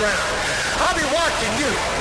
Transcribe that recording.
around. I'll be watching you.